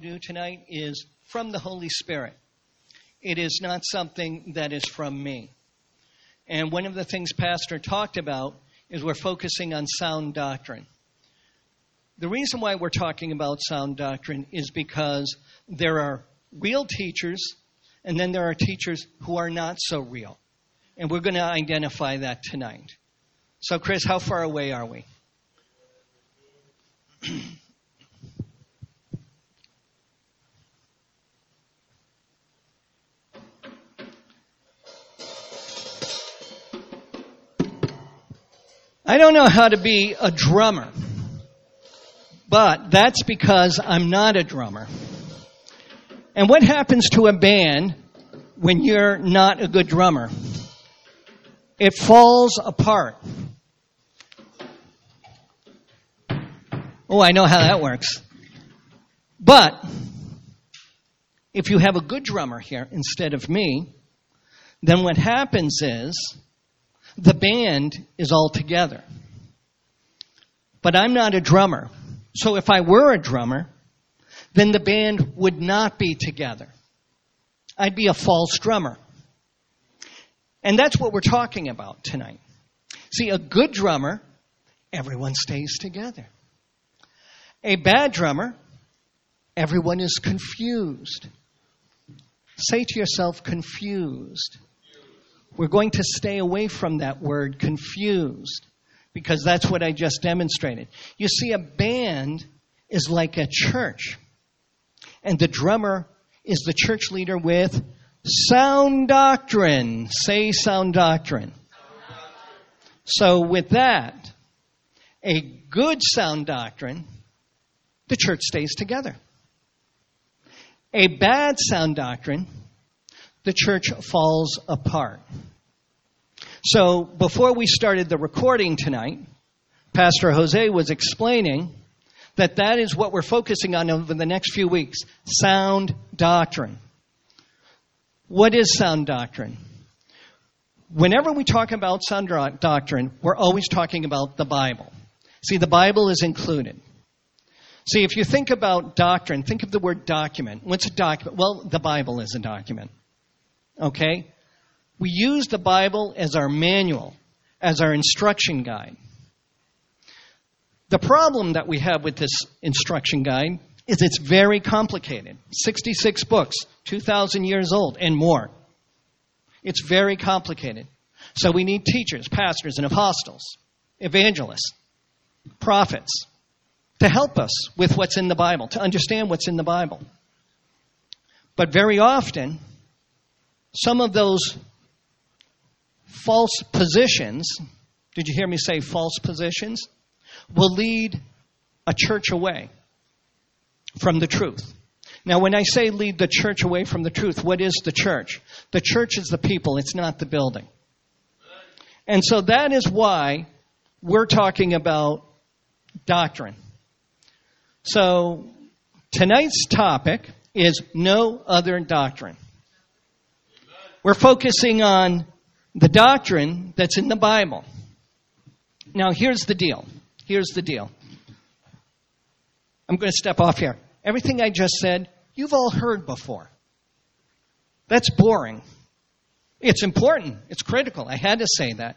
to do tonight is from the Holy Spirit. It is not something that is from me. And one of the things Pastor talked about is we're focusing on sound doctrine. The reason why we're talking about sound doctrine is because there are real teachers and then there are teachers who are not so real. And we're going to identify that tonight. So, Chris, how far away are we? I don't know how to be a drummer, but that's because I'm not a drummer. And what happens to a band when you're not a good drummer? It falls apart. Oh, I know how that works. But if you have a good drummer here instead of me, then what happens is the band is all together. But I'm not a drummer. So if I were a drummer, then the band would not be together. I'd be a false drummer. And that's what we're talking about tonight. See, a good drummer, everyone stays together. A bad drummer, everyone is confused. Say to yourself, confused. We're going to stay away from that word confused because that's what I just demonstrated. You see, a band is like a church, and the drummer is the church leader with sound doctrine. Say sound doctrine. So, with that, a good sound doctrine, the church stays together. A bad sound doctrine, the church falls apart. So before we started the recording tonight, Pastor Jose was explaining that that is what we're focusing on over the next few weeks sound doctrine. What is sound doctrine? Whenever we talk about sound doctrine, we're always talking about the Bible. See, the Bible is included. See, if you think about doctrine, think of the word document. What's a document? Well, the Bible is a document. Okay? We use the Bible as our manual, as our instruction guide. The problem that we have with this instruction guide is it's very complicated 66 books, 2,000 years old, and more. It's very complicated. So we need teachers, pastors, and apostles, evangelists, prophets to help us with what's in the Bible, to understand what's in the Bible. But very often, some of those false positions, did you hear me say false positions? Will lead a church away from the truth. Now, when I say lead the church away from the truth, what is the church? The church is the people, it's not the building. And so that is why we're talking about doctrine. So tonight's topic is no other doctrine. We're focusing on the doctrine that's in the Bible. Now, here's the deal. Here's the deal. I'm going to step off here. Everything I just said, you've all heard before. That's boring. It's important. It's critical. I had to say that.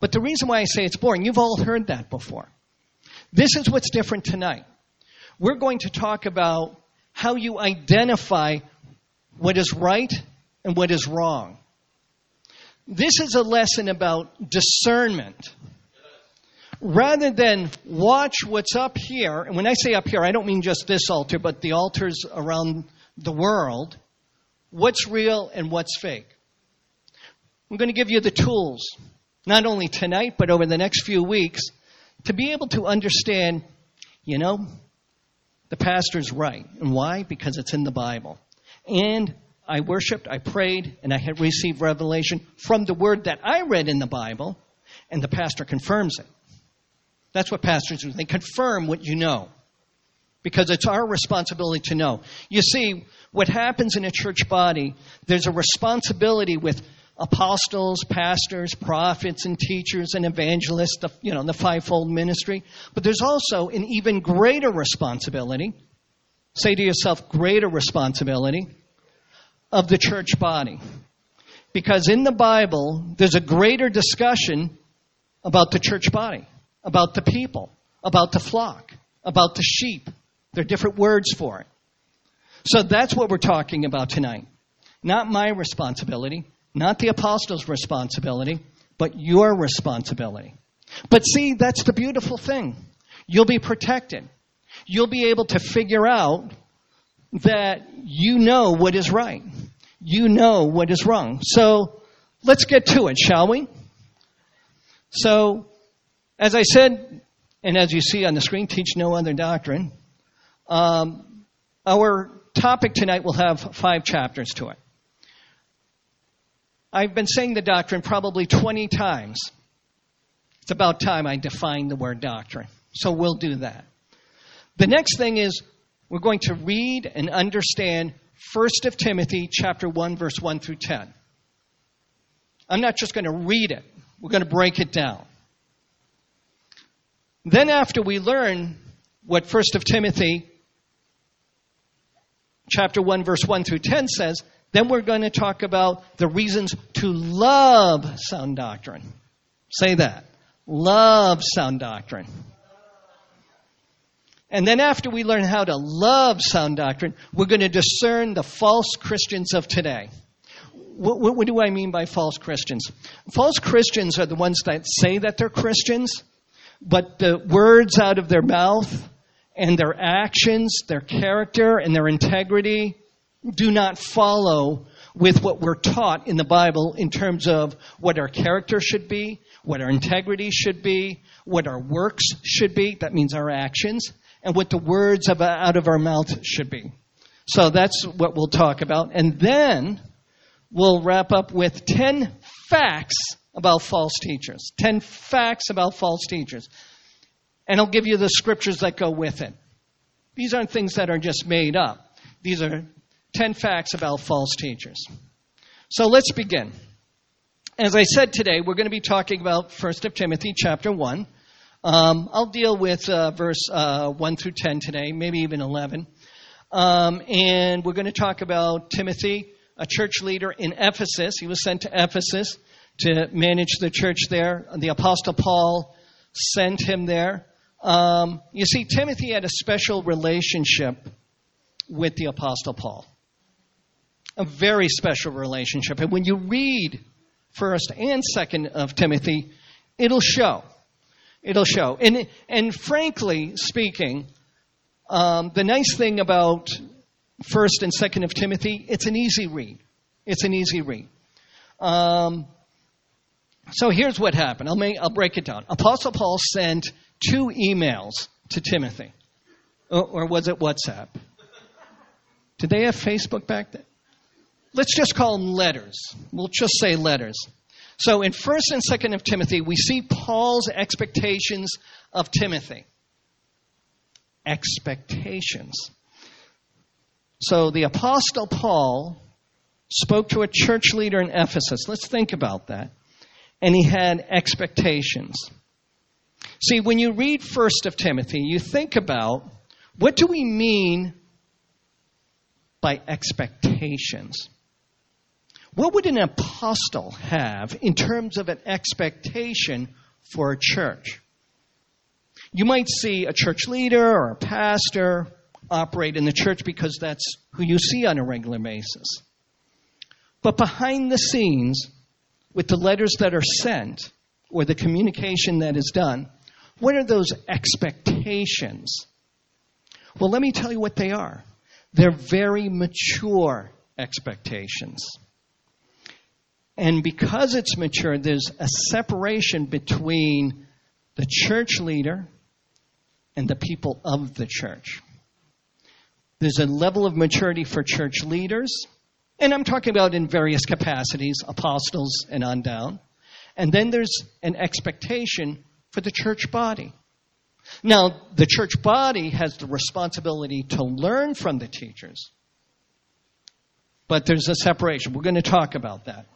But the reason why I say it's boring, you've all heard that before. This is what's different tonight. We're going to talk about how you identify what is right and what is wrong. This is a lesson about discernment. Rather than watch what's up here, and when I say up here, I don't mean just this altar, but the altars around the world, what's real and what's fake. I'm going to give you the tools, not only tonight, but over the next few weeks, to be able to understand, you know, the pastor's right. And why? Because it's in the Bible. And I worshiped, I prayed, and I had received revelation from the word that I read in the Bible, and the pastor confirms it. That's what pastors do. They confirm what you know. Because it's our responsibility to know. You see, what happens in a church body, there's a responsibility with apostles, pastors, prophets, and teachers and evangelists, the, you know, the fivefold ministry. But there's also an even greater responsibility say to yourself, greater responsibility of the church body. Because in the Bible, there's a greater discussion about the church body, about the people, about the flock, about the sheep. There are different words for it. So that's what we're talking about tonight. Not my responsibility, not the apostles' responsibility, but your responsibility. But see, that's the beautiful thing. You'll be protected. You'll be able to figure out that you know what is right. You know what is wrong. So let's get to it, shall we? So, as I said, and as you see on the screen, teach no other doctrine. Um, our topic tonight will have five chapters to it. I've been saying the doctrine probably 20 times. It's about time I define the word doctrine. So we'll do that. The next thing is we're going to read and understand 1st of Timothy chapter 1 verse 1 through 10. I'm not just going to read it. We're going to break it down. Then after we learn what 1st of Timothy chapter 1 verse 1 through 10 says, then we're going to talk about the reasons to love sound doctrine. Say that. Love sound doctrine. And then after we learn how to love sound doctrine, we're going to discern the false Christians of today. What, what, what, do I mean by false Christians? False Christians are the ones that say that they're Christians, but the words out of their mouth and their actions, their character, and their integrity do not follow with what we're taught in the Bible in terms of what our character should be, what our integrity should be, what our works should be. That means our actions and what the words of, out of our mouth should be. So that's what we'll talk about. And then we'll wrap up with 10 facts about false teachers. 10 facts about false teachers. And I'll give you the scriptures that go with it. These aren't things that are just made up. These are 10 facts about false teachers. So let's begin. As I said today, we're going to be talking about 1 Timothy chapter 1. Um, I'll deal with uh, verse uh, 1 through 10 today, maybe even 11. Um, and we're going to talk about Timothy, a church leader in Ephesus. He was sent to Ephesus to manage the church there. The Apostle Paul sent him there. Um, you see, Timothy had a special relationship with the Apostle Paul. A very special relationship. And when you read 1st and 2nd of Timothy, it'll show. It'll show. And, and frankly speaking, um, the nice thing about First and Second of Timothy, it's an easy read. It's an easy read. Um, so here's what happened. I'll, make, I'll break it down. Apostle Paul sent two emails to Timothy, or, or was it WhatsApp? Did they have Facebook back then? Let's just call them letters. We'll just say letters. So in 1st and 2nd of Timothy, we see Paul's expectations of Timothy. Expectations. So the Apostle Paul spoke to a church leader in Ephesus. Let's think about that. And he had expectations. See, when you read 1st of Timothy, you think about what do we mean by expectations? What would an apostle have in terms of an expectation for a church? You might see a church leader or a pastor operate in the church because that's who you see on a regular basis. But behind the scenes, with the letters that are sent or the communication that is done, what are those expectations? Well, let me tell you what they are. They're very mature expectations. And because it's mature, there's a separation between the church leader and the people of the church. There's a level of maturity for church leaders, and I'm talking about in various capacities, apostles and on down. And then there's an expectation for the church body. Now, the church body has the responsibility to learn from the teachers, but there's a separation. We're going to talk about that.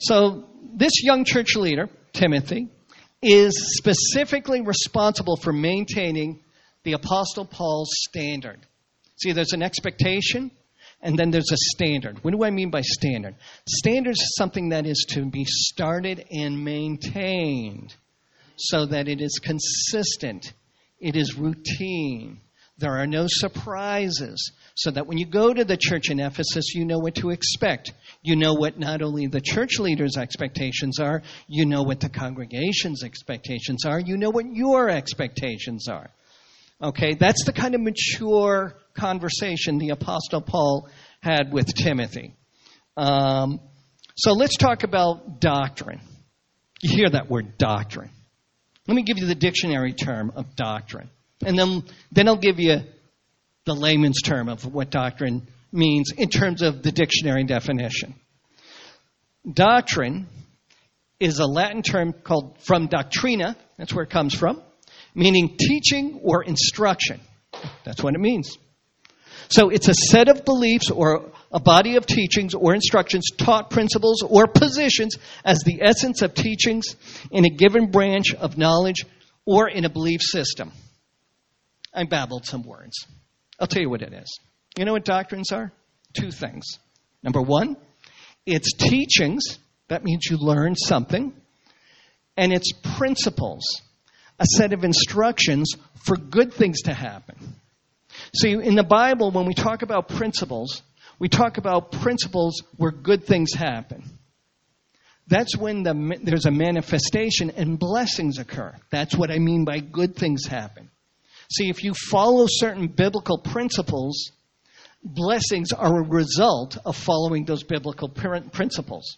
So, this young church leader, Timothy, is specifically responsible for maintaining the Apostle Paul's standard. See, there's an expectation and then there's a standard. What do I mean by standard? Standard is something that is to be started and maintained so that it is consistent, it is routine. There are no surprises, so that when you go to the church in Ephesus, you know what to expect. You know what not only the church leaders' expectations are, you know what the congregation's expectations are, you know what your expectations are. Okay, that's the kind of mature conversation the Apostle Paul had with Timothy. Um, so let's talk about doctrine. You hear that word doctrine. Let me give you the dictionary term of doctrine. And then, then I'll give you the layman's term of what doctrine means in terms of the dictionary definition. Doctrine is a Latin term called from doctrina, that's where it comes from, meaning teaching or instruction. That's what it means. So it's a set of beliefs or a body of teachings or instructions, taught principles or positions as the essence of teachings in a given branch of knowledge or in a belief system. I babbled some words. I'll tell you what it is. You know what doctrines are? Two things. Number one, it's teachings. That means you learn something. And it's principles, a set of instructions for good things to happen. See, in the Bible, when we talk about principles, we talk about principles where good things happen. That's when the, there's a manifestation and blessings occur. That's what I mean by good things happen. See, if you follow certain biblical principles, blessings are a result of following those biblical principles.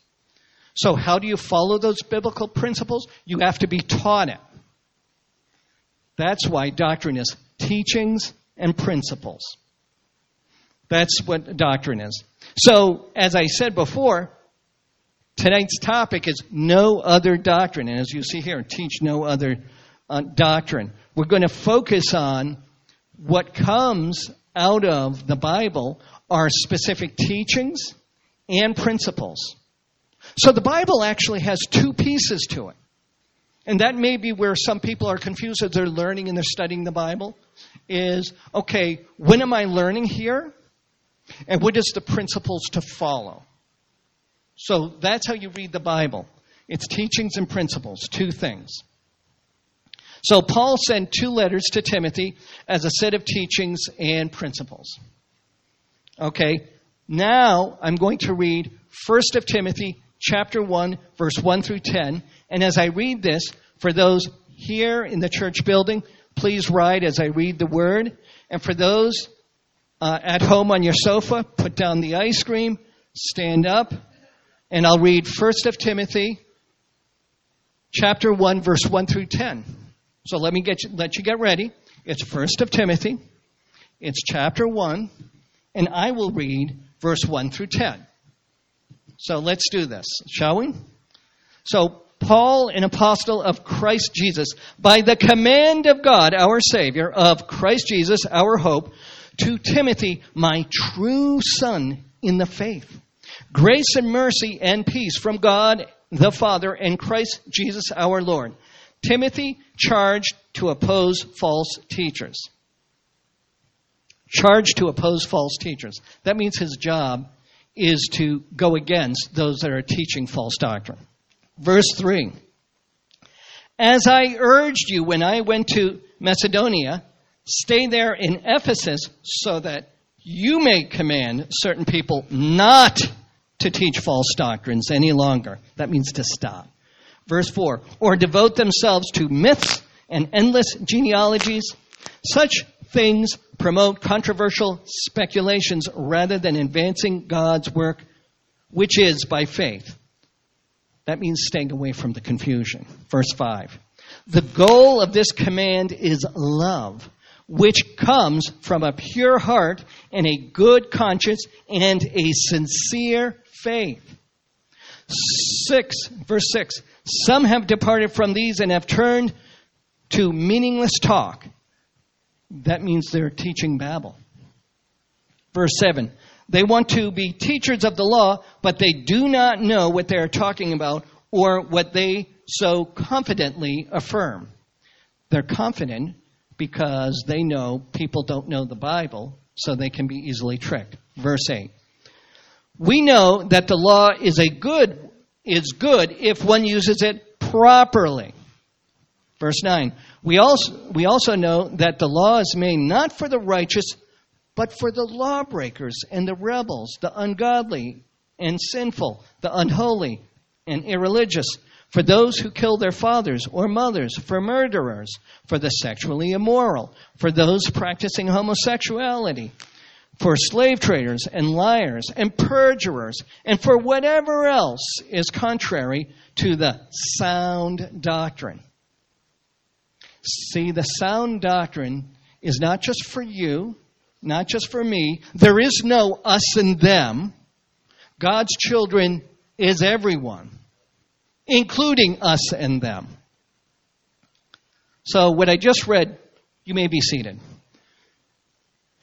So, how do you follow those biblical principles? You have to be taught it. That's why doctrine is teachings and principles. That's what doctrine is. So, as I said before, tonight's topic is no other doctrine. And as you see here, teach no other uh, doctrine. We're going to focus on what comes out of the Bible are specific teachings and principles. So the Bible actually has two pieces to it. And that may be where some people are confused as they're learning and they're studying the Bible is okay, when am I learning here? And what is the principles to follow? So that's how you read the Bible. It's teachings and principles, two things. So Paul sent two letters to Timothy as a set of teachings and principles. Okay, now I'm going to read 1st of Timothy chapter 1 verse 1 through 10 and as I read this for those here in the church building please write as I read the word. And for those uh, at home on your sofa put down the ice cream stand up and I'll read 1st of Timothy chapter 1 verse 1 through 10 so let me get you, let you get ready. It's First of Timothy. It's chapter 1, and I will read verse 1 through 10. So let's do this, shall we? So Paul, an apostle of Christ Jesus, by the command of God, our Savior, of Christ Jesus, our hope, to Timothy, my true son in the faith. Grace and mercy and peace from God the Father and Christ Jesus our Lord. Timothy charged to oppose false teachers. Charged to oppose false teachers. That means his job is to go against those that are teaching false doctrine. Verse 3 As I urged you when I went to Macedonia, stay there in Ephesus so that you may command certain people not to teach false doctrines any longer. That means to stop. Verse 4 Or devote themselves to myths and endless genealogies. Such things promote controversial speculations rather than advancing God's work, which is by faith. That means staying away from the confusion. Verse 5. The goal of this command is love, which comes from a pure heart and a good conscience and a sincere faith. 6, verse 6. Some have departed from these and have turned to meaningless talk. That means they're teaching Babel. Verse 7. They want to be teachers of the law, but they do not know what they are talking about or what they so confidently affirm. They're confident because they know people don't know the Bible, so they can be easily tricked. Verse 8. We know that the law is a good is good if one uses it properly. Verse 9. We also, we also know that the law is made not for the righteous, but for the lawbreakers and the rebels, the ungodly and sinful, the unholy and irreligious, for those who kill their fathers or mothers, for murderers, for the sexually immoral, for those practicing homosexuality, for slave traders and liars and perjurers, and for whatever else is contrary to the sound doctrine. See, the sound doctrine is not just for you, not just for me. There is no us and them. God's children is everyone, including us and them. So, what I just read, you may be seated.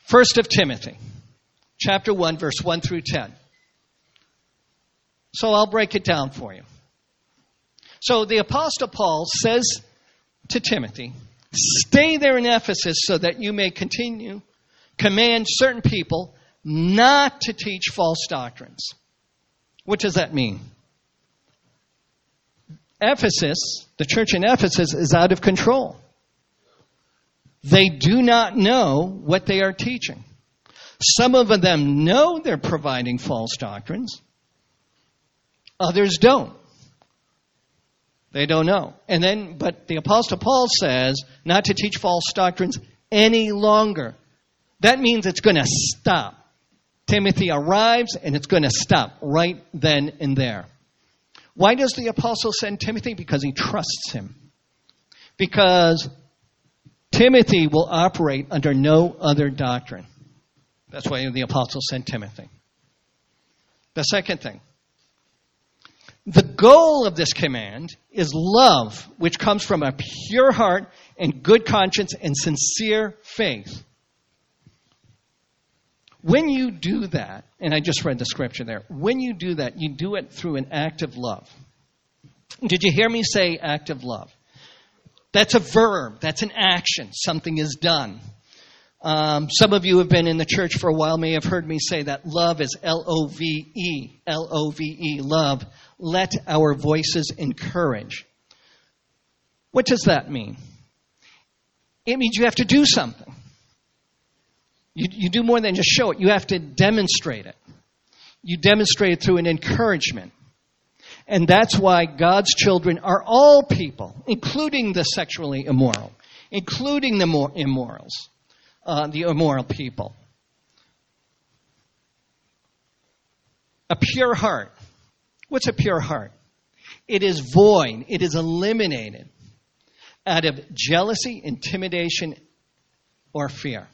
First of Timothy, chapter 1, verse 1 through 10. So, I'll break it down for you. So, the Apostle Paul says to Timothy, Stay there in Ephesus so that you may continue, command certain people not to teach false doctrines. What does that mean? Ephesus, the church in Ephesus, is out of control. They do not know what they are teaching. Some of them know they're providing false doctrines, others don't. They don't know. And then, but the Apostle Paul says not to teach false doctrines any longer. That means it's going to stop. Timothy arrives and it's going to stop right then and there. Why does the apostle send Timothy? Because he trusts him. Because Timothy will operate under no other doctrine. That's why the apostle sent Timothy. The second thing the goal of this command is love, which comes from a pure heart and good conscience and sincere faith. When you do that, and I just read the scripture there, when you do that, you do it through an act of love. Did you hear me say act of love? That's a verb, that's an action. Something is done. Um, some of you have been in the church for a while may have heard me say that love is L O V E. L O V E, love let our voices encourage. What does that mean? It means you have to do something. You, you do more than just show it, you have to demonstrate it. You demonstrate it through an encouragement. And that's why God's children are all people, including the sexually immoral, including the more immorals, uh, the immoral people. A pure heart What's a pure heart? It is void, it is eliminated out of jealousy, intimidation, or fear.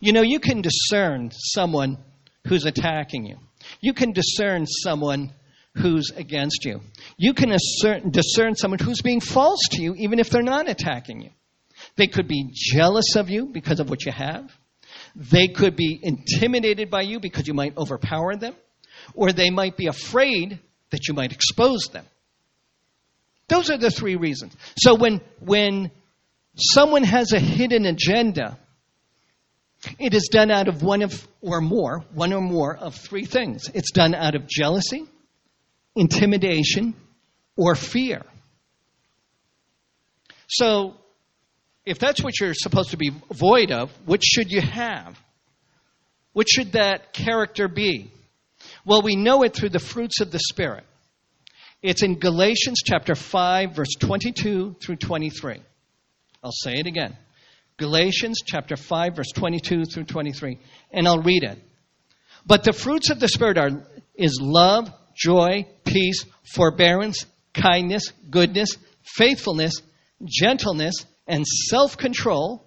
You know, you can discern someone who's attacking you. You can discern someone who's against you. You can discern someone who's being false to you, even if they're not attacking you. They could be jealous of you because of what you have. They could be intimidated by you because you might overpower them or they might be afraid that you might expose them. Those are the three reasons. So when, when someone has a hidden agenda, it is done out of one of or more, one or more of three things. It's done out of jealousy, intimidation, or fear. So, if that's what you're supposed to be void of, what should you have? What should that character be? Well, we know it through the fruits of the Spirit. It's in Galatians chapter 5, verse 22 through 23. I'll say it again. Galatians chapter 5, verse 22 through 23. And I'll read it. But the fruits of the Spirit are is love, joy, peace, forbearance, kindness, goodness, faithfulness, gentleness, and self control.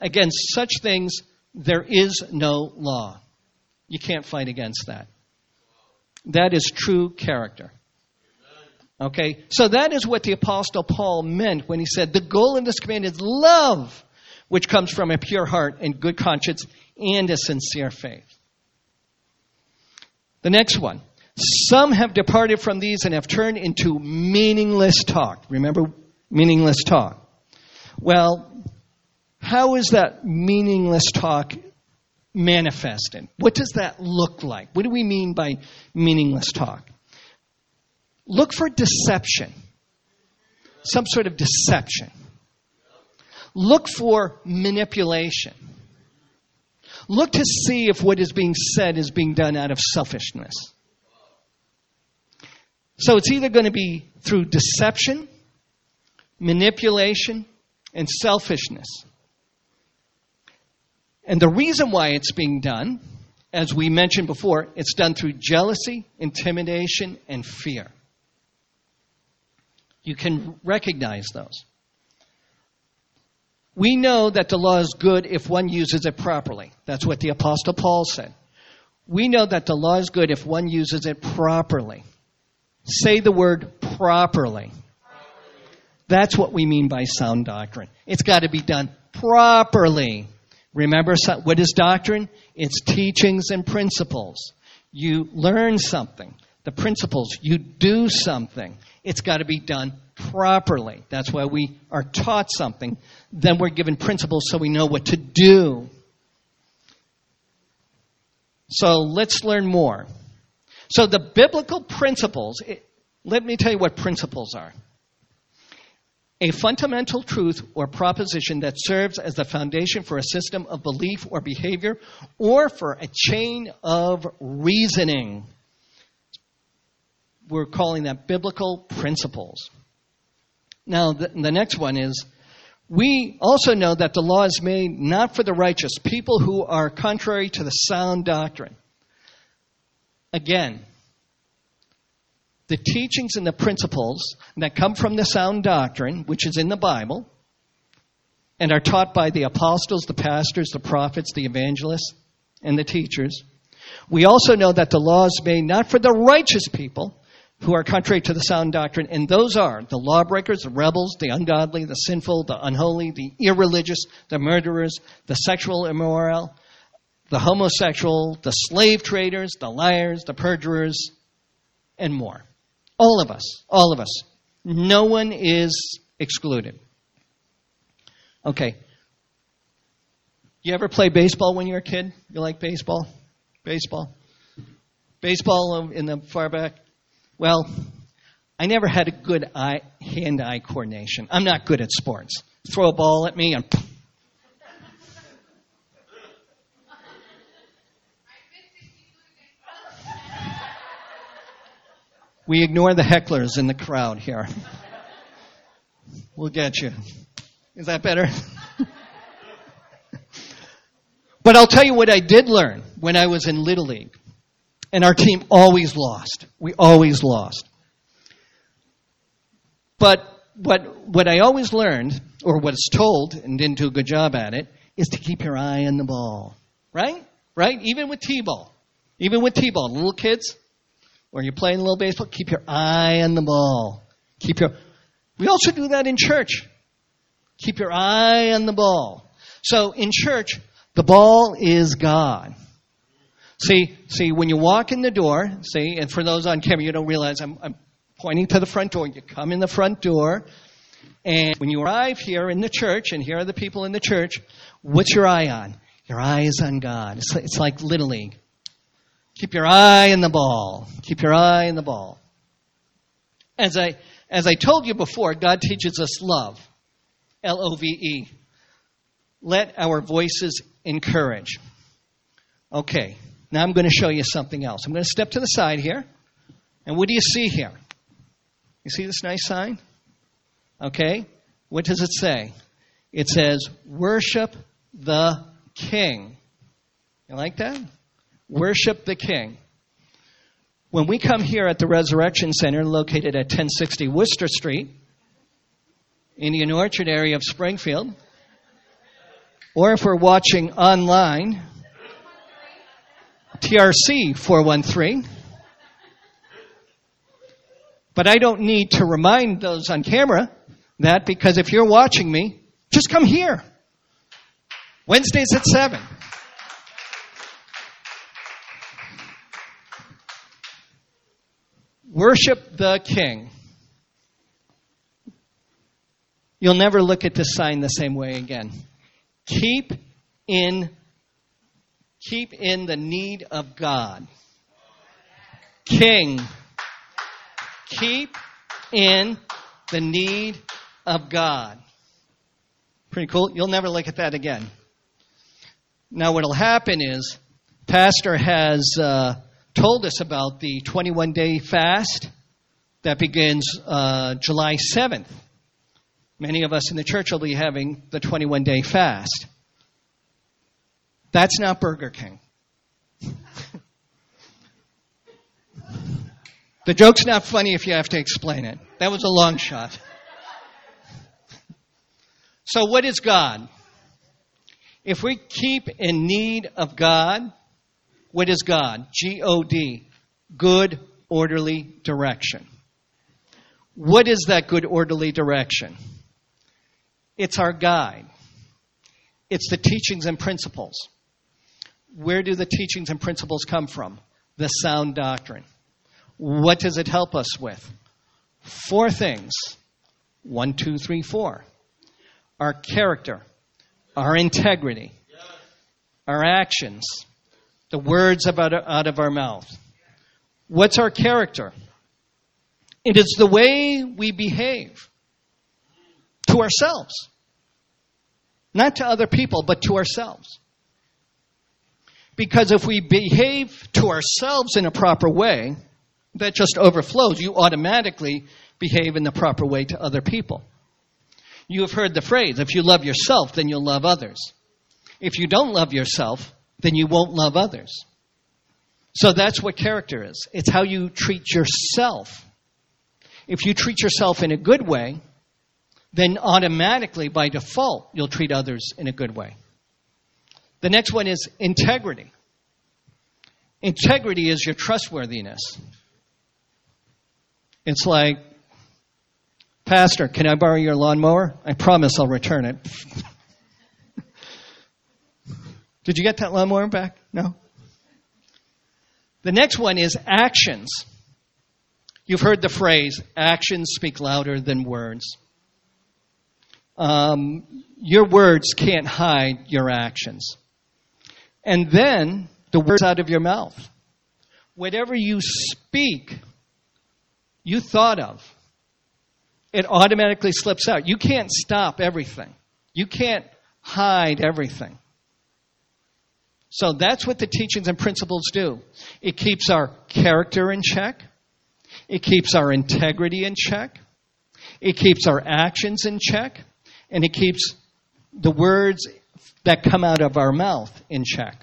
Against such things there is no law. You can't fight against that. That is true character. Okay? So that is what the Apostle Paul meant when he said the goal of this command is love, which comes from a pure heart and good conscience and a sincere faith. The next one. Some have departed from these and have turned into meaningless talk. Remember meaningless talk? Well, how is that meaningless talk manifested? What does that look like? What do we mean by meaningless talk? Look for deception, some sort of deception. Look for manipulation. Look to see if what is being said is being done out of selfishness. So it's either going to be through deception, manipulation, and selfishness. And the reason why it's being done, as we mentioned before, it's done through jealousy, intimidation, and fear. You can recognize those. We know that the law is good if one uses it properly. That's what the Apostle Paul said. We know that the law is good if one uses it properly. Say the word properly. That's what we mean by sound doctrine. It's got to be done properly. Remember, what is doctrine? It's teachings and principles. You learn something. The principles, you do something. It's got to be done properly. That's why we are taught something. Then we're given principles so we know what to do. So let's learn more. So the biblical principles, it, let me tell you what principles are. A fundamental truth or proposition that serves as the foundation for a system of belief or behavior or for a chain of reasoning. We're calling that biblical principles. Now, the, the next one is we also know that the law is made not for the righteous, people who are contrary to the sound doctrine. Again, the teachings and the principles that come from the sound doctrine, which is in the Bible, and are taught by the apostles, the pastors, the prophets, the evangelists, and the teachers. We also know that the law is made not for the righteous people, who are contrary to the sound doctrine, and those are the lawbreakers, the rebels, the ungodly, the sinful, the unholy, the irreligious, the murderers, the sexual immoral, the homosexual, the slave traders, the liars, the perjurers, and more. All of us, all of us. No one is excluded. Okay. You ever play baseball when you were a kid? You like baseball? Baseball? Baseball in the far back? Well, I never had a good eye, hand-eye coordination. I'm not good at sports. Throw a ball at me and. We ignore the hecklers in the crowd here. We'll get you. Is that better? but I'll tell you what I did learn when I was in Little League. And our team always lost. We always lost. But what, what I always learned, or what's told, and didn't do a good job at it, is to keep your eye on the ball. Right? Right? Even with T-ball. Even with T-ball. Little kids, or you're playing a little baseball, keep your eye on the ball. Keep your, we also do that in church. Keep your eye on the ball. So in church, the ball is God. See, see, when you walk in the door, see, and for those on camera, you don't realize I'm, I'm pointing to the front door. You come in the front door, and when you arrive here in the church, and here are the people in the church, what's your eye on? Your eye is on God. It's, it's like Little League. Keep your eye on the ball. Keep your eye on the ball. As I, as I told you before, God teaches us love. L O V E. Let our voices encourage. Okay, now I'm going to show you something else. I'm going to step to the side here. And what do you see here? You see this nice sign? Okay. What does it say? It says, Worship the King. You like that? Worship the King. When we come here at the Resurrection Center, located at 1060 Worcester Street, Indian Orchard area of Springfield, or if we're watching online, TRC 413. But I don't need to remind those on camera that because if you're watching me, just come here. Wednesdays at 7. Worship the King. You'll never look at this sign the same way again. keep in keep in the need of God. King, keep in the need of God. Pretty cool. You'll never look at that again. Now, what'll happen is, Pastor has uh, told us about the 21 day fast that begins uh, July 7th. Many of us in the church will be having the 21 day fast. That's not Burger King. the joke's not funny if you have to explain it. That was a long shot. So, what is God? If we keep in need of God, what is God? G O D. Good, orderly direction. What is that good, orderly direction? It's our guide, it's the teachings and principles. Where do the teachings and principles come from? The sound doctrine. What does it help us with? Four things. One, two, three, four. Our character, our integrity, our actions, the words about, out of our mouth. What's our character? It is the way we behave to ourselves. Not to other people, but to ourselves. Because if we behave to ourselves in a proper way, that just overflows. You automatically behave in the proper way to other people. You have heard the phrase if you love yourself, then you'll love others. If you don't love yourself, then you won't love others. So that's what character is it's how you treat yourself. If you treat yourself in a good way, then automatically, by default, you'll treat others in a good way. The next one is integrity. Integrity is your trustworthiness. It's like, Pastor, can I borrow your lawnmower? I promise I'll return it. Did you get that lawnmower back? No? The next one is actions. You've heard the phrase, actions speak louder than words. Um, your words can't hide your actions. And then the words out of your mouth. Whatever you speak, you thought of, it automatically slips out. You can't stop everything, you can't hide everything. So that's what the teachings and principles do. It keeps our character in check. It keeps our integrity in check. It keeps our actions in check. And it keeps the words that come out of our mouth in check.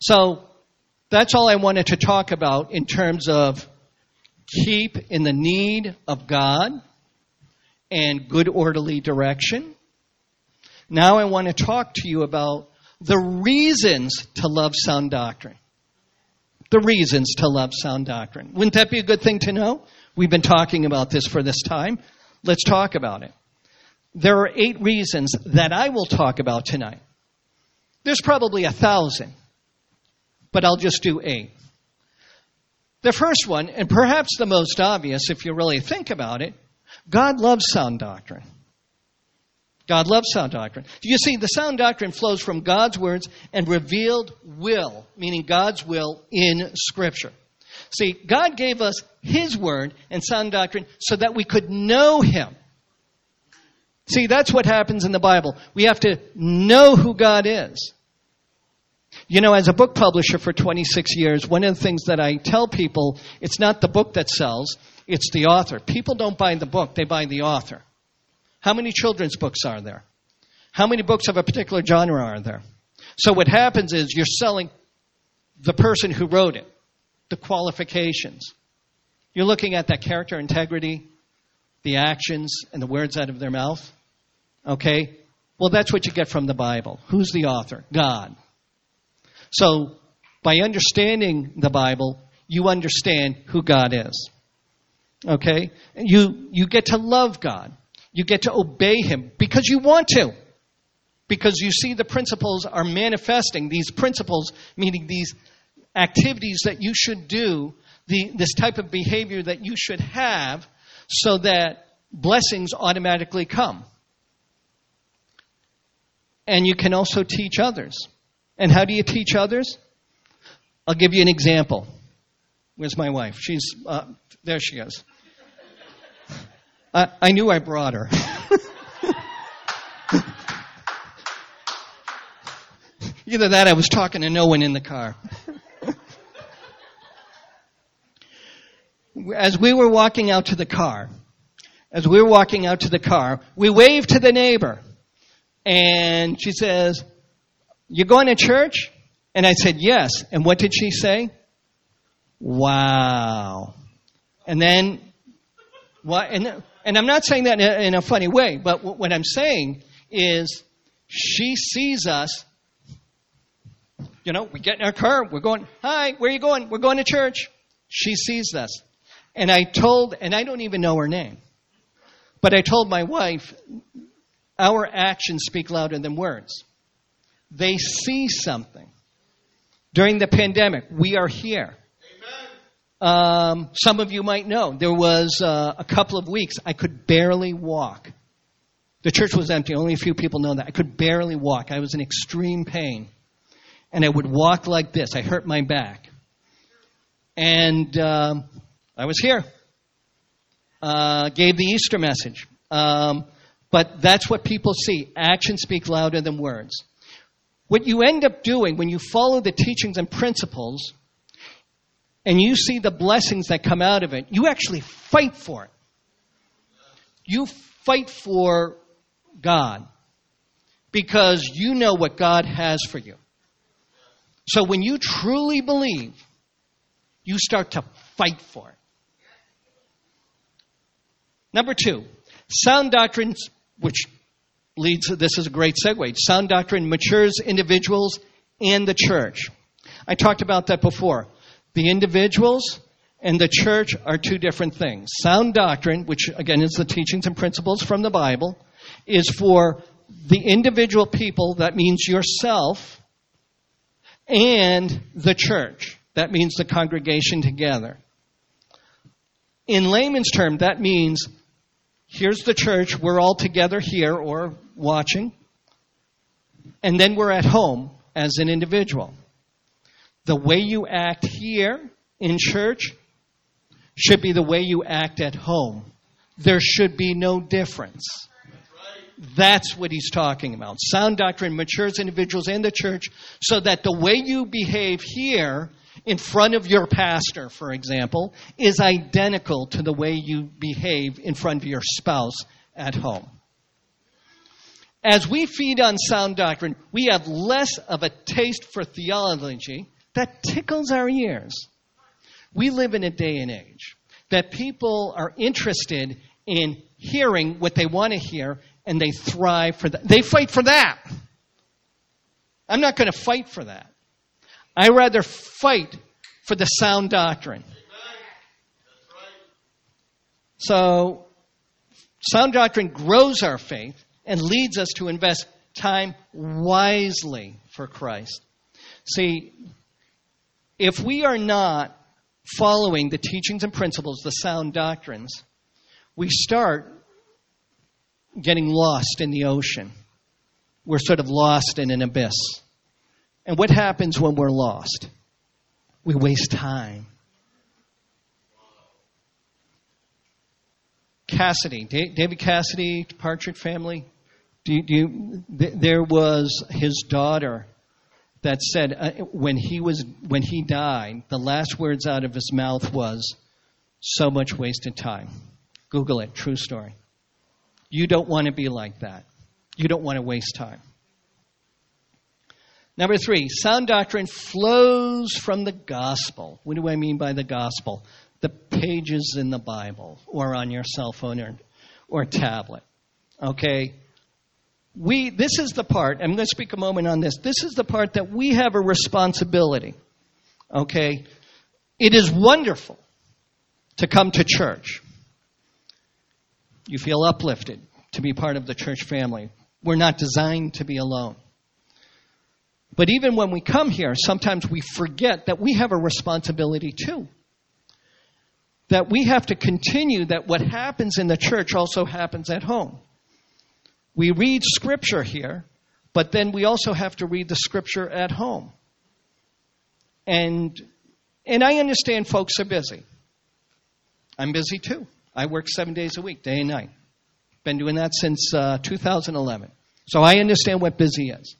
So that's all I wanted to talk about in terms of keep in the need of God and good orderly direction. Now I want to talk to you about the reasons to love sound doctrine. The reasons to love sound doctrine. Wouldn't that be a good thing to know? We've been talking about this for this time. Let's talk about it. There are eight reasons that I will talk about tonight. There's probably a thousand, but I'll just do eight. The first one, and perhaps the most obvious if you really think about it, God loves sound doctrine. God loves sound doctrine. You see, the sound doctrine flows from God's words and revealed will, meaning God's will in Scripture. See, God gave us His word and sound doctrine so that we could know Him. See, that's what happens in the Bible. We have to know who God is. You know, as a book publisher for 26 years, one of the things that I tell people, it's not the book that sells, it's the author. People don't buy the book, they buy the author. How many children's books are there? How many books of a particular genre are there? So what happens is you're selling the person who wrote it, the qualifications. You're looking at that character integrity, the actions, and the words out of their mouth. Okay? Well, that's what you get from the Bible. Who's the author? God. So, by understanding the Bible, you understand who God is. Okay? And You, you get to love God. You get to obey Him because you want to. Because you see the principles are manifesting, these principles, meaning these activities that you should do, the, this type of behavior that you should have, so that blessings automatically come. and you can also teach others. And how do you teach others? I'll give you an example. Where's my wife? She's uh, there. She goes. I, I knew I brought her. Either that, I was talking to no one in the car. as we were walking out to the car, as we were walking out to the car, we waved to the neighbor. And she says, You going to church? And I said, Yes. And what did she say? Wow. And then, what? And, and I'm not saying that in a, in a funny way, but what I'm saying is she sees us. You know, we get in our car, we're going, Hi, where are you going? We're going to church. She sees us. And I told, and I don't even know her name, but I told my wife, our actions speak louder than words. They see something. During the pandemic, we are here. Um, some of you might know there was uh, a couple of weeks I could barely walk. The church was empty. Only a few people know that. I could barely walk. I was in extreme pain. And I would walk like this. I hurt my back. And um, I was here. Uh, gave the Easter message. Um, but that's what people see. Actions speak louder than words. What you end up doing when you follow the teachings and principles and you see the blessings that come out of it, you actually fight for it. You fight for God because you know what God has for you. So when you truly believe, you start to fight for it. Number two, sound doctrines, which leads, this is a great segue. Sound doctrine matures individuals and the church. I talked about that before. The individuals and the church are two different things. Sound doctrine, which again is the teachings and principles from the Bible, is for the individual people, that means yourself, and the church, that means the congregation together. In layman's term, that means here's the church, we're all together here or watching, and then we're at home as an individual. The way you act here in church should be the way you act at home. There should be no difference. That's what he's talking about. Sound doctrine matures individuals in the church so that the way you behave here in front of your pastor, for example, is identical to the way you behave in front of your spouse at home. As we feed on sound doctrine, we have less of a taste for theology that tickles our ears. We live in a day and age that people are interested in hearing what they want to hear and they thrive for that. They fight for that. I'm not going to fight for that. I rather fight for the sound doctrine. So, sound doctrine grows our faith and leads us to invest time wisely for Christ. See, if we are not following the teachings and principles, the sound doctrines, we start getting lost in the ocean. We're sort of lost in an abyss. And what happens when we're lost? We waste time. Cassidy, David Cassidy, Partridge Family. Do you, do you, there was his daughter that said uh, when he was when he died, the last words out of his mouth was, "So much wasted time." Google it. True story. You don't want to be like that. You don't want to waste time. Number three, sound doctrine flows from the gospel. What do I mean by the gospel? The pages in the Bible or on your cell phone or, or tablet. Okay? We, this is the part, I'm going to speak a moment on this. This is the part that we have a responsibility. Okay? It is wonderful to come to church. You feel uplifted to be part of the church family. We're not designed to be alone. But even when we come here, sometimes we forget that we have a responsibility too. That we have to continue that what happens in the church also happens at home. We read scripture here, But then we also have to read the scripture at home. And, and I understand folks are busy. I'm busy too. I work seven days a week, day and night. Been doing that since uh, 2011. So I understand what busy is.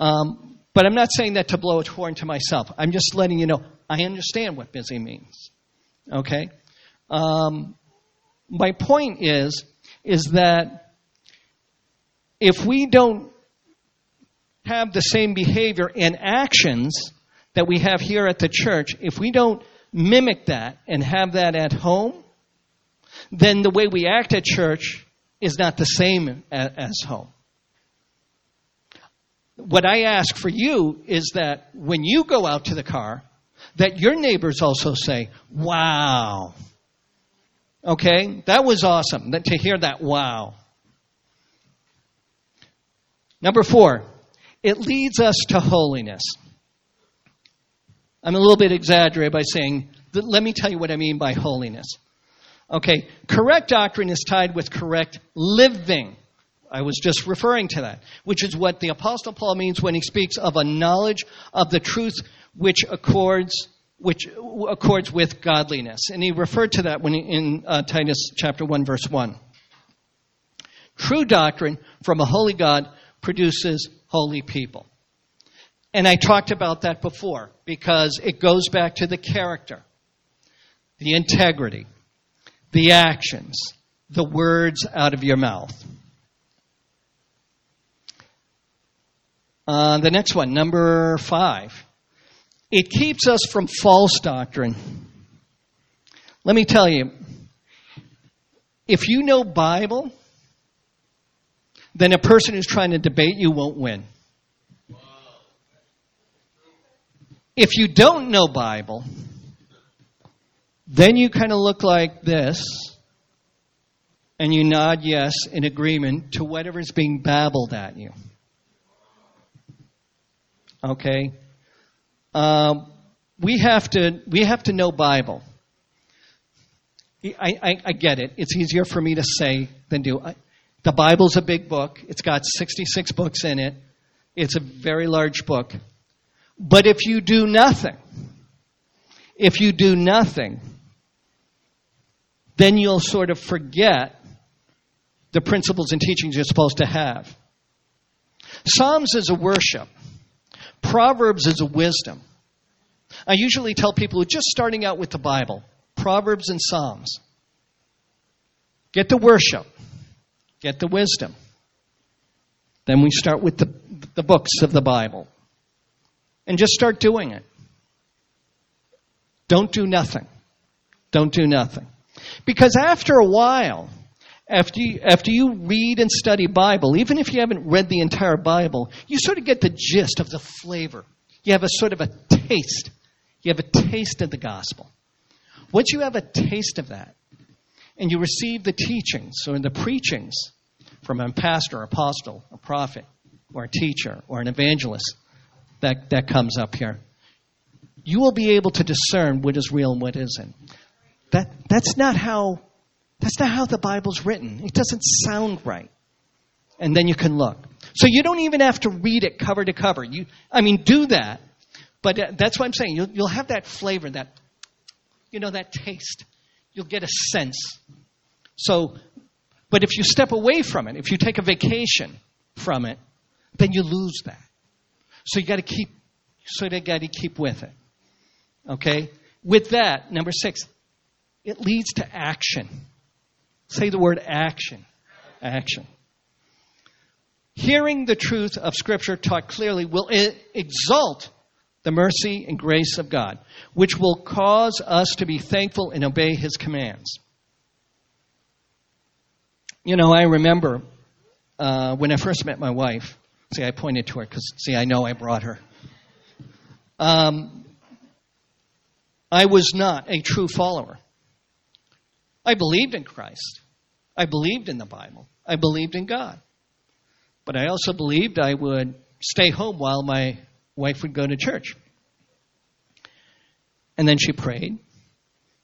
Um, but I'm not saying that to blow a horn to myself. I'm just letting you know I understand what busy means. Okay? Um, my point is, is that if we don't have the same behavior and actions that we have here at the church, if we don't mimic that and have that at home, then the way we act at church is not the same as home. What I ask for you is that when you go out to the car, that your neighbors also say, wow. Okay? That was awesome to hear that wow. Number four, it leads us to holiness. I'm a little bit exaggerated by saying, let me tell you what I mean by holiness. Okay, correct doctrine is tied with correct living. I was just referring to that, which is what the Apostle Paul means when he speaks of a knowledge of the truth which accords which accords with godliness. And he referred to that when he, in uh, Titus chapter 1 verse 1. True doctrine from a holy God produces holy people. And I talked about that before because it goes back to the character, the integrity, the actions, the words out of your mouth. Uh, the next one, number five. It keeps us from false doctrine. Let me tell you, if you know Bible, then a person who's trying to debate you won't win. If you don't know Bible, then you kind of look like this, and you nod yes in agreement to whatever's being babbled at you. Okay? Um, we have to we have to know Bible. I, I, I, get it. It's easier for me to say than do. I, the Bible's a big book. It's got 66 books in it. It's a very large book. But if you do nothing, if you do nothing, then you'll sort of forget the principles and teachings you're supposed to have. Psalms is a worship. Proverbs is a wisdom. I usually tell people who are just starting out with the Bible, Proverbs and Psalms. Get the worship, get the wisdom. Then we start with the, the books of the Bible. And just start doing it. Don't do nothing. Don't do nothing. Because after a while, after you, after you read and study Bible, even if you haven't read the entire Bible, you sort of get the gist of the flavor. You have a sort of a taste. You have a taste of the gospel. Once you have a taste of that, and you receive the teachings or the preachings from a pastor, apostle, a prophet, or a teacher, or an evangelist that, that comes up here, you will be able to discern what is real and what isn't. That, that's not how that's not how the Bible's written. It doesn't sound right. And then you can look. So you don't even have to read it cover to cover. You, I mean, do that. But uh, that's what I'm saying. You'll, you'll have that flavor, that, you know, that taste. You'll get a sense. So, but if you step away from it, if you take a vacation from it, then you lose that. So you got to keep, so you got to keep with it. Okay? With that, number six, it leads to action. Say the word action. Action. Hearing the truth of Scripture taught clearly will exalt the mercy and grace of God, which will cause us to be thankful and obey His commands. You know, I remember uh, when I first met my wife. See, I pointed to her because, see, I know I brought her. Um, I was not a true follower. I believed in Christ. I believed in the Bible. I believed in God. But I also believed I would stay home while my wife would go to church. And then she prayed,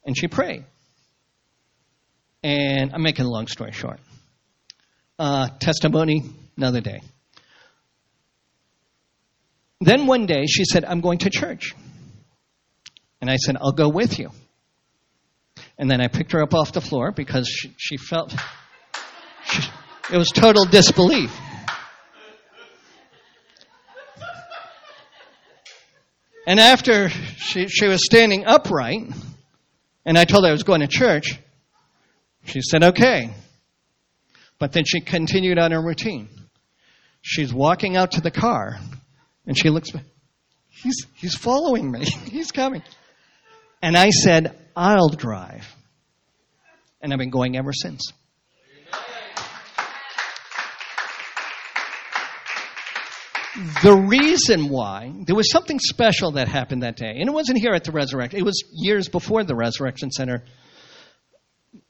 and she prayed. And I'm making a long story short. Uh, testimony, another day. then one day she said, I'm going to church. And I said, I'll go with you. And then I picked her up off the floor because she, she felt she, it was total disbelief. And after she, she was standing upright, and I told her I was going to church, she said, okay. But then she continued on her routine. She's walking out to the car, and she looks. He's, he's following me. he's coming. And I said, I'll drive. And I've been going ever since. The reason why there was something special that happened that day, and it wasn't here at the resurrection, it was years before the Resurrection Center.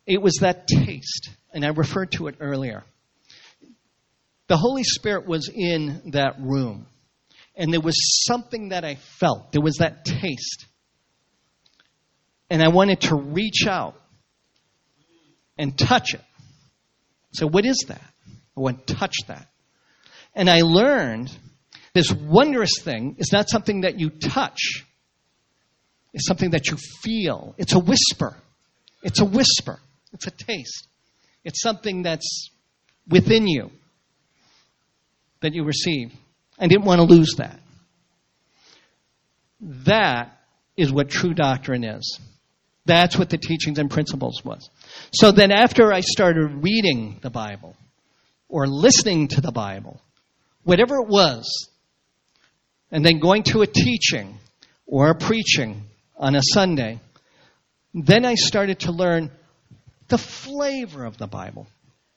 It was that taste, and I referred to it earlier. The Holy Spirit was in that room, and there was something that I felt. There was that taste. And I wanted to reach out and touch it. So, what is that? I want to touch that. And I learned this wondrous thing is not something that you touch, it's something that you feel. It's a whisper. It's a whisper. It's a taste. It's something that's within you that you receive. I didn't want to lose that. That is what true doctrine is. That's what the teachings and principles was. So then after I started reading the Bible or listening to the Bible, whatever it was and then going to a teaching or a preaching on a Sunday, then I started to learn the flavor of the Bible,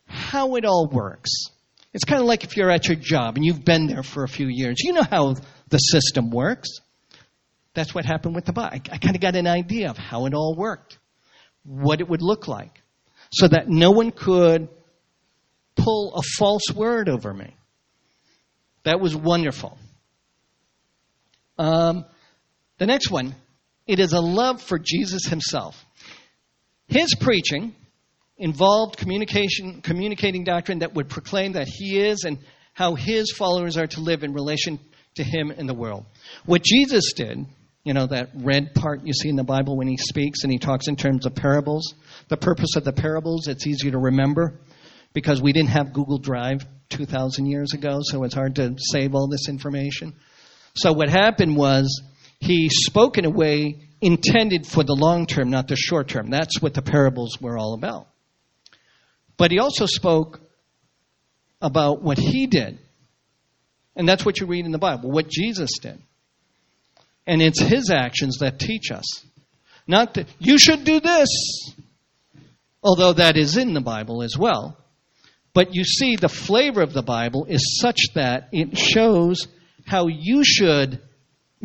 how it all works. It's kind of like if you're at your job and you've been there for a few years. You know how the system works. That's what happened with the Bible. I, kind of got an idea of how it all worked, what it would look like, so that no one could pull a false word over me. That was wonderful. Um, the next one, it is a love for Jesus himself. His preaching involved communication, communicating doctrine that would proclaim that he is and how his followers are to live in relation to him in the world. What Jesus did, you know, that red part you see in the Bible when he speaks and he talks in terms of parables, the purpose of the parables, it's easy to remember because we didn't have Google Drive 2,000 years ago, so it's hard to save all this information. So what happened was he spoke in a way intended for the long term, not the short term. That's what the parables were all about. But he also spoke about what he did. And that's what you read in the Bible, what Jesus did. And it's his actions that teach us. Not that you should do this, although that is in the Bible as well. But you see, the flavor of the Bible is such that it shows how you should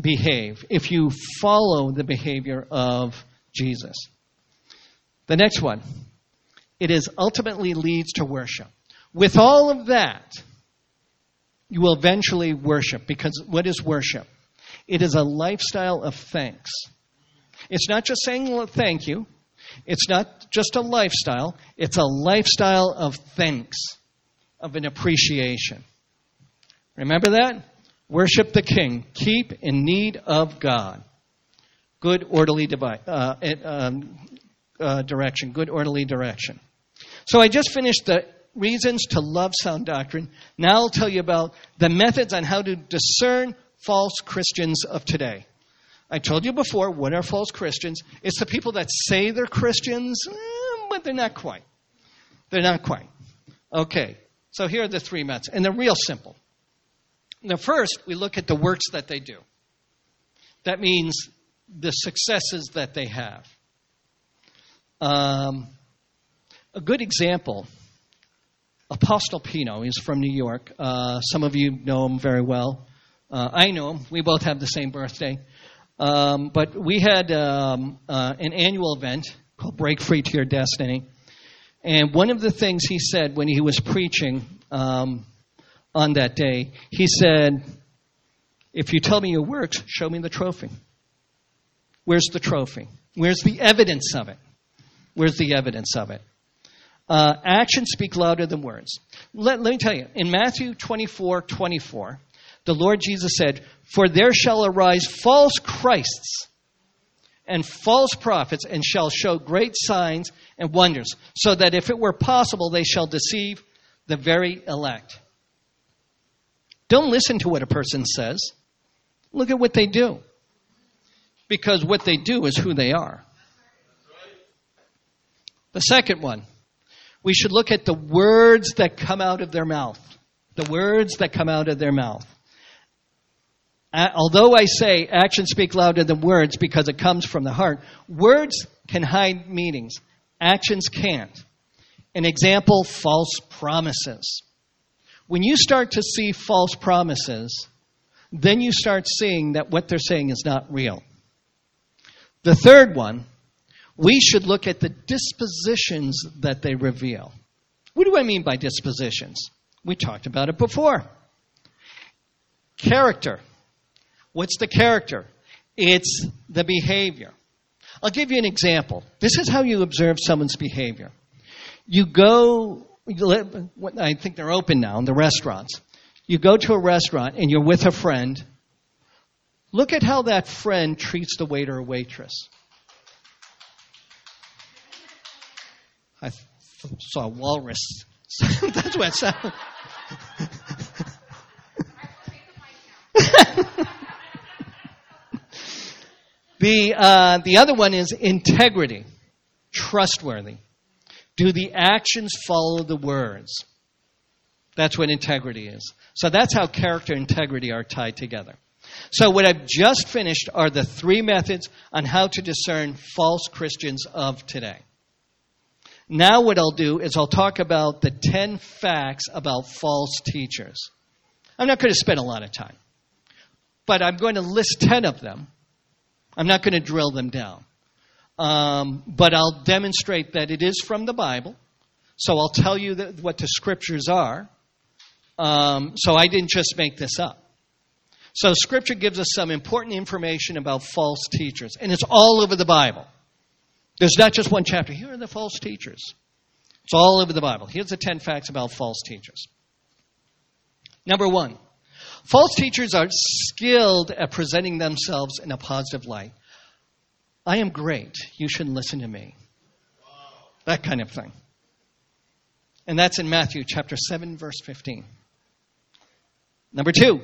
behave if you follow the behavior of Jesus. The next one it is ultimately leads to worship. With all of that, you will eventually worship because what is worship? It is a lifestyle of thanks. It's not just saying thank you. It's not just a lifestyle. It's a lifestyle of thanks, of an appreciation. Remember that? Worship the King. Keep in need of God. Good, orderly uh, um, uh, direction. Good, orderly direction. So I just finished the reasons to love sound doctrine. Now I'll tell you about the methods on how to discern false Christians of today. I told you before, what are false Christians? It's the people that say they're Christians, eh, but they're not quite. They're not quite. Okay, so here are the three methods, and they're real simple. Now, first, we look at the works that they do. That means the successes that they have. Um, a good example Apostle Pino is from New York. Uh, some of you know him very well. Uh, I know him. We both have the same birthday. Um, but we had um, uh, an annual event called Break Free to Your Destiny. And one of the things he said when he was preaching um, on that day, he said, If you tell me your works, show me the trophy. Where's the trophy? Where's the evidence of it? Where's the evidence of it? Uh, actions speak louder than words. Let, let me tell you, in Matthew 24 24, the Lord Jesus said, For there shall arise false Christs and false prophets, and shall show great signs and wonders, so that if it were possible, they shall deceive the very elect. Don't listen to what a person says. Look at what they do. Because what they do is who they are. The second one, we should look at the words that come out of their mouth. The words that come out of their mouth. Although I say actions speak louder than words because it comes from the heart, words can hide meanings. Actions can't. An example false promises. When you start to see false promises, then you start seeing that what they're saying is not real. The third one, we should look at the dispositions that they reveal. What do I mean by dispositions? We talked about it before. Character. What's the character? It's the behavior. I'll give you an example. This is how you observe someone's behavior. You go, I think they're open now in the restaurants. You go to a restaurant and you're with a friend. Look at how that friend treats the waiter or waitress. I saw a walrus. That's what it sounded. the uh, the other one is integrity, trustworthy. Do the actions follow the words? That's what integrity is. So that's how character and integrity are tied together. So, what I've just finished are the three methods on how to discern false Christians of today. Now, what I'll do is I'll talk about the 10 facts about false teachers. I'm not going to spend a lot of time, but I'm going to list 10 of them. I'm not going to drill them down. Um, but I'll demonstrate that it is from the Bible. So I'll tell you that, what the scriptures are. Um, so I didn't just make this up. So Scripture gives us some important information about false teachers, and it's all over the Bible. There's not just one chapter. Here are the false teachers. It's all over the Bible. Here's the 10 facts about false teachers. Number one, false teachers are skilled at presenting themselves in a positive light. I am great. You should listen to me. That kind of thing. And that's in Matthew chapter 7, verse 15. Number two,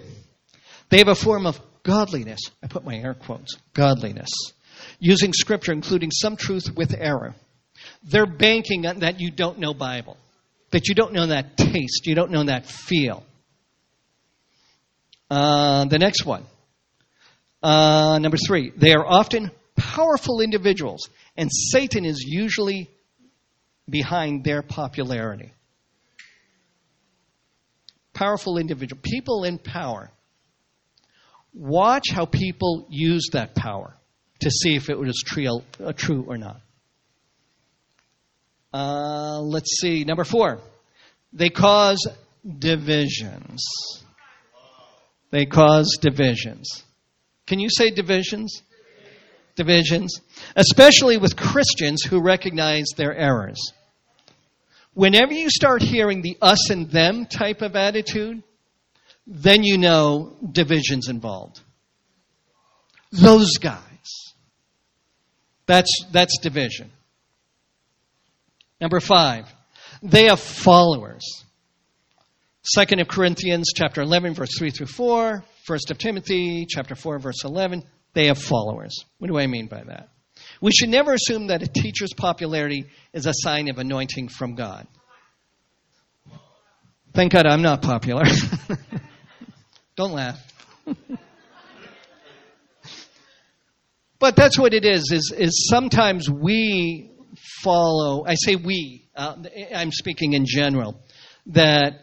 they have a form of godliness. I put my air quotes godliness. Using scripture, including some truth with error. They're banking on that you don't know Bible, that you don't know that taste, you don't know that feel. Uh, the next one. Uh, number three, they are often powerful individuals, and Satan is usually behind their popularity. Powerful individual, people in power. Watch how people use that power to see if it was true, uh, or not. Uh, let's see. Number four, they cause divisions. They cause divisions. Can you say divisions? Divisions. Especially with Christians who recognize their errors. Whenever you start hearing the us and them type of attitude, then you know division's involved. Those guys. That's, that's division. Number five, they have followers. Second of Corinthians chapter 11 verse 3 through 4, First of Timothy chapter 4 verse 11, they have followers. What do I mean by that? We should never assume that a teacher's popularity is a sign of anointing from God. Thank God I'm not popular. Don't laugh. but that's what it is, is, is sometimes we follow, I say we, uh, I'm speaking in general, that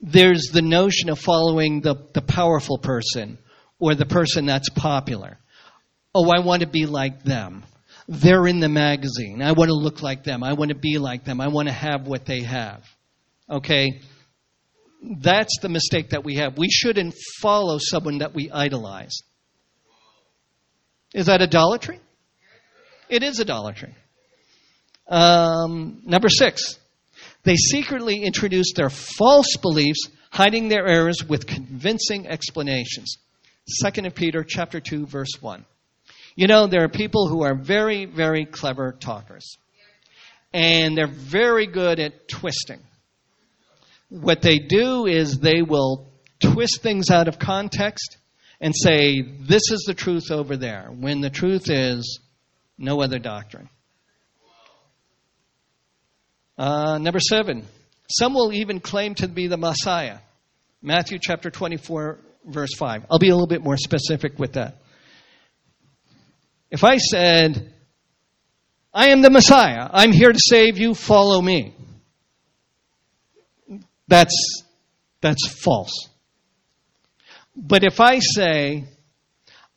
there's the notion of following the, the powerful person or the person that's popular. Oh, I want to be like them. They're in the magazine. I want to look like them. I want to be like them. I want to have what they have. Okay? That's the mistake that we have. We shouldn't follow someone that we idolize. Is that idolatry? It is idolatry. Um, number six, they secretly introduce their false beliefs hiding their errors with convincing explanations. 2 Peter chapter 2 verse 1. You know, there are people who are very, very clever talkers. And they're very good at twisting. What they do is they will twist things out of context and say, this is the truth over there, when the truth is no other doctrine. Uh, number seven, some will even claim to be the Messiah. Matthew chapter 24, verse 5. I'll be a little bit more specific with that. If I said, I am the Messiah, I'm here to save you, follow me. That's, that's false. But if I say,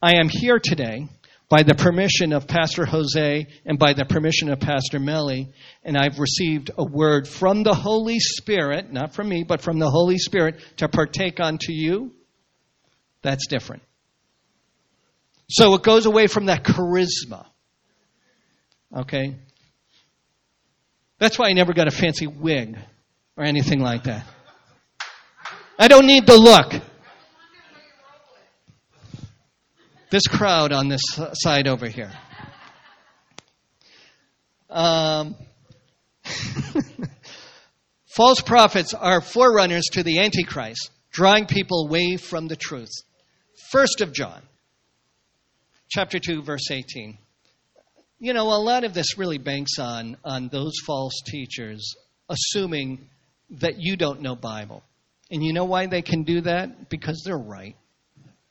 I am here today by the permission of Pastor Jose and by the permission of Pastor Melly, and I've received a word from the Holy Spirit, not from me, but from the Holy Spirit to partake unto you, that's different. So it goes away from that charisma. Okay? That's why I never got a fancy wig or anything like that. I don't need the look. This crowd on this side over here. Um, false prophets are forerunners to the Antichrist, drawing people away from the truth. First of John, chapter 2, verse 18. You know, a lot of this really banks on, on those false teachers assuming that you don't know Bible. And you know why they can do that? Because they're right.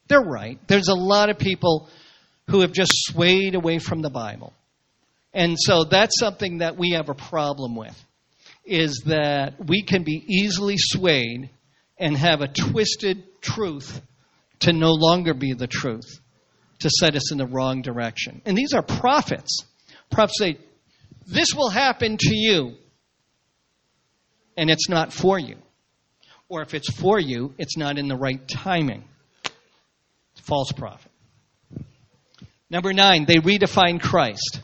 They're right. There's a lot of people who have just swayed away from the Bible. And so that's something that we have a problem with is that we can be easily swayed and have a twisted truth to no longer be the truth, to set us in the wrong direction. And these are prophets. Prophets say, This will happen to you, and it's not for you. Or if it's for you, it's not in the right timing false prophet. Number nine, they redefine Christ.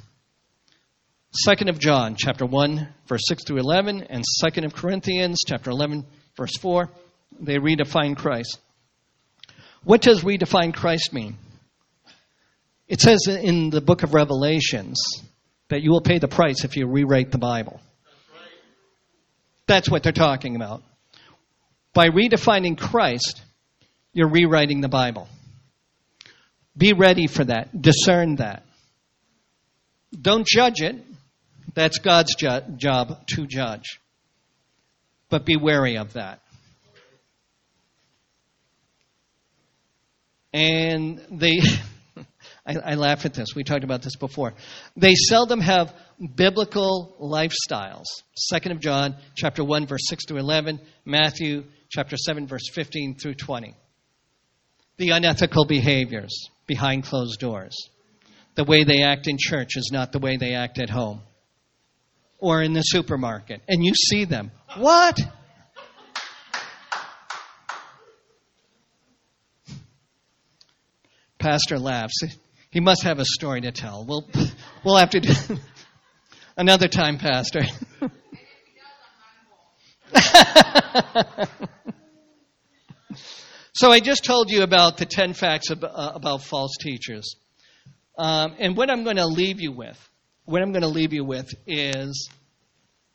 Second of John, chapter 1, verse 6 through 11, and Second of Corinthians, chapter 11, verse 4, they redefine Christ. What does redefine Christ mean? It says in the book of Revelations that you will pay the price if you rewrite the Bible. That's what they're talking about. By redefining Christ, you're rewriting the Bible. Be ready for that. Discern that. Don't judge it. That's God's ju- job to judge. But be wary of that. And they, I, I, laugh at this. We talked about this before. They seldom have biblical lifestyles. Second of John, chapter one, verse six through eleven. Matthew, chapter seven, verse fifteen through twenty. The unethical behaviors behind closed doors. The way they act in church is not the way they act at home or in the supermarket. And you see them. What? Pastor laughs. He must have a story to tell. We'll, we'll have to do another time, Pastor. So I just told you about the 10 facts uh, about false teachers. Um, and what I'm going to leave you with, what I'm going to leave you with is,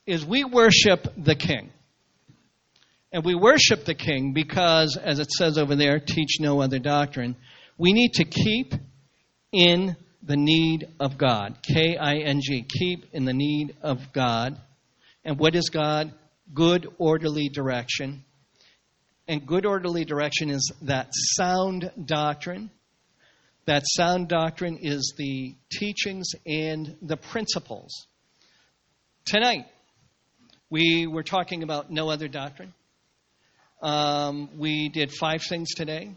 is we worship the King. And we worship the King because, as it says over there, teach no other doctrine. We need to keep in the need of God. K I N G. Keep in the need of God. And what is God? Good, orderly direction and good orderly direction is that sound doctrine. That sound doctrine is the teachings and the principles. Tonight, we were talking about no other doctrine. Um, we did five things today.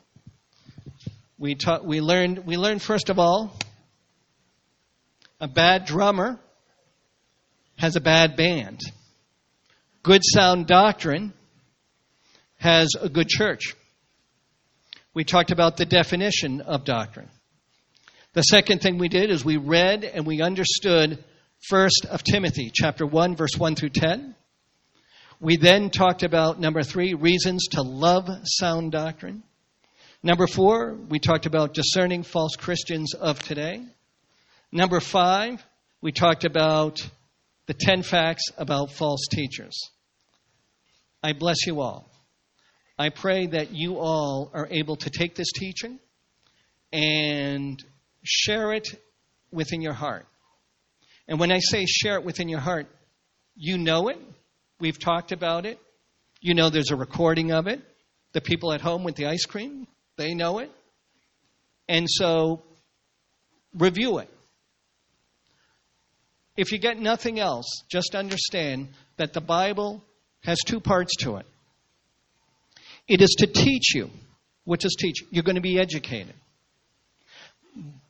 We, taught, we, learned, we learned, first of all, a bad drummer has a bad band. Good sound doctrine has a good church. We talked about the definition of doctrine. The second thing we did is we read and we understood first of Timothy, chapter 1, verse 1 through 10. We then talked about number three, reasons to love sound doctrine. Number four, we talked about discerning false Christians of today. Number five, we talked about the 10 facts about false teachers. I bless you all. I pray that you all are able to take this teaching and share it within your heart. And when I say share it within your heart, you know it. We've talked about it. You know there's a recording of it. The people at home with the ice cream, they know it. And so review it. If you get nothing else, just understand that the Bible has two parts to it. It is to teach you. which is teach? You're going to be educated.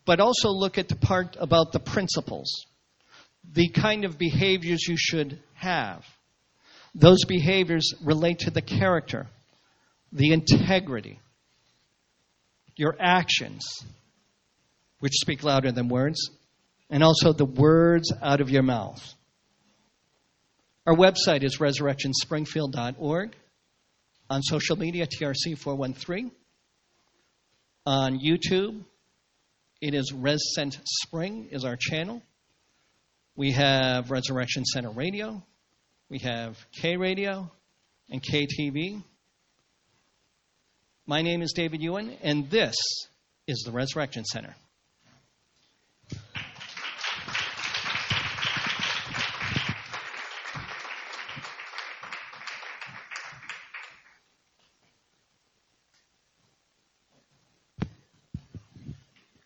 But also look at the part about the principles, the kind of behaviors you should have. Those behaviors relate to the character, the integrity, your actions, which speak louder than words, and also the words out of your mouth. Our website is resurrectionspringfield.org. On social media, TRC413. On YouTube, it is ResCent Spring is our channel. We have Resurrection Center Radio. We have K Radio and KTV. My name is David Ewan, and this is the Resurrection Center.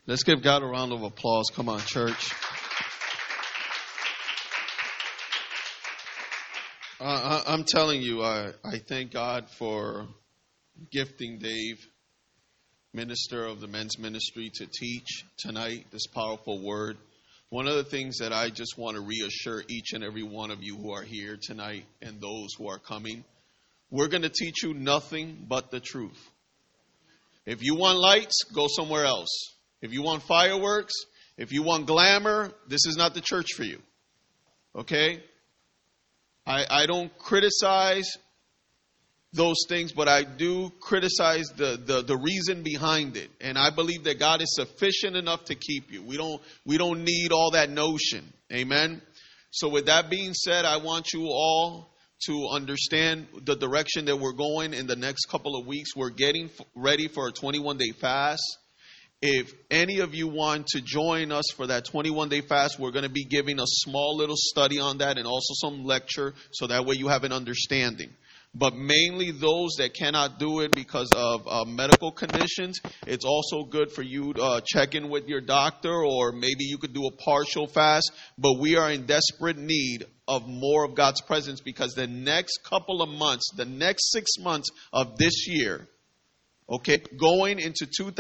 Let's give God a round of applause. Come on, church. Uh, I, am telling you, I, I thank God for gifting Dave, minister of the men's ministry, to teach tonight this powerful word. One of the things that I just want to reassure each and every one of you who are here tonight and those who are coming, we're going to teach you nothing but the truth. If you want lights, go somewhere else. If you want fireworks, if you want glamour, this is not the church for you. Okay? I, I don't criticize those things, but I do criticize the, the, the reason behind it. And I believe that God is sufficient enough to keep you. We don't we don't need all that notion. Amen. So with that being said, I want you all to understand the direction that we're going in the next couple of weeks. We're getting ready for a 21 day fast. If any of you want to join us for that 21 day fast, we're going to be giving a small little study on that and also some lecture so that way you have an understanding. But mainly those that cannot do it because of uh, medical conditions, it's also good for you to uh, check in with your doctor or maybe you could do a partial fast. But we are in desperate need of more of God's presence because the next couple of months, the next six months of this year, okay, going into 2000.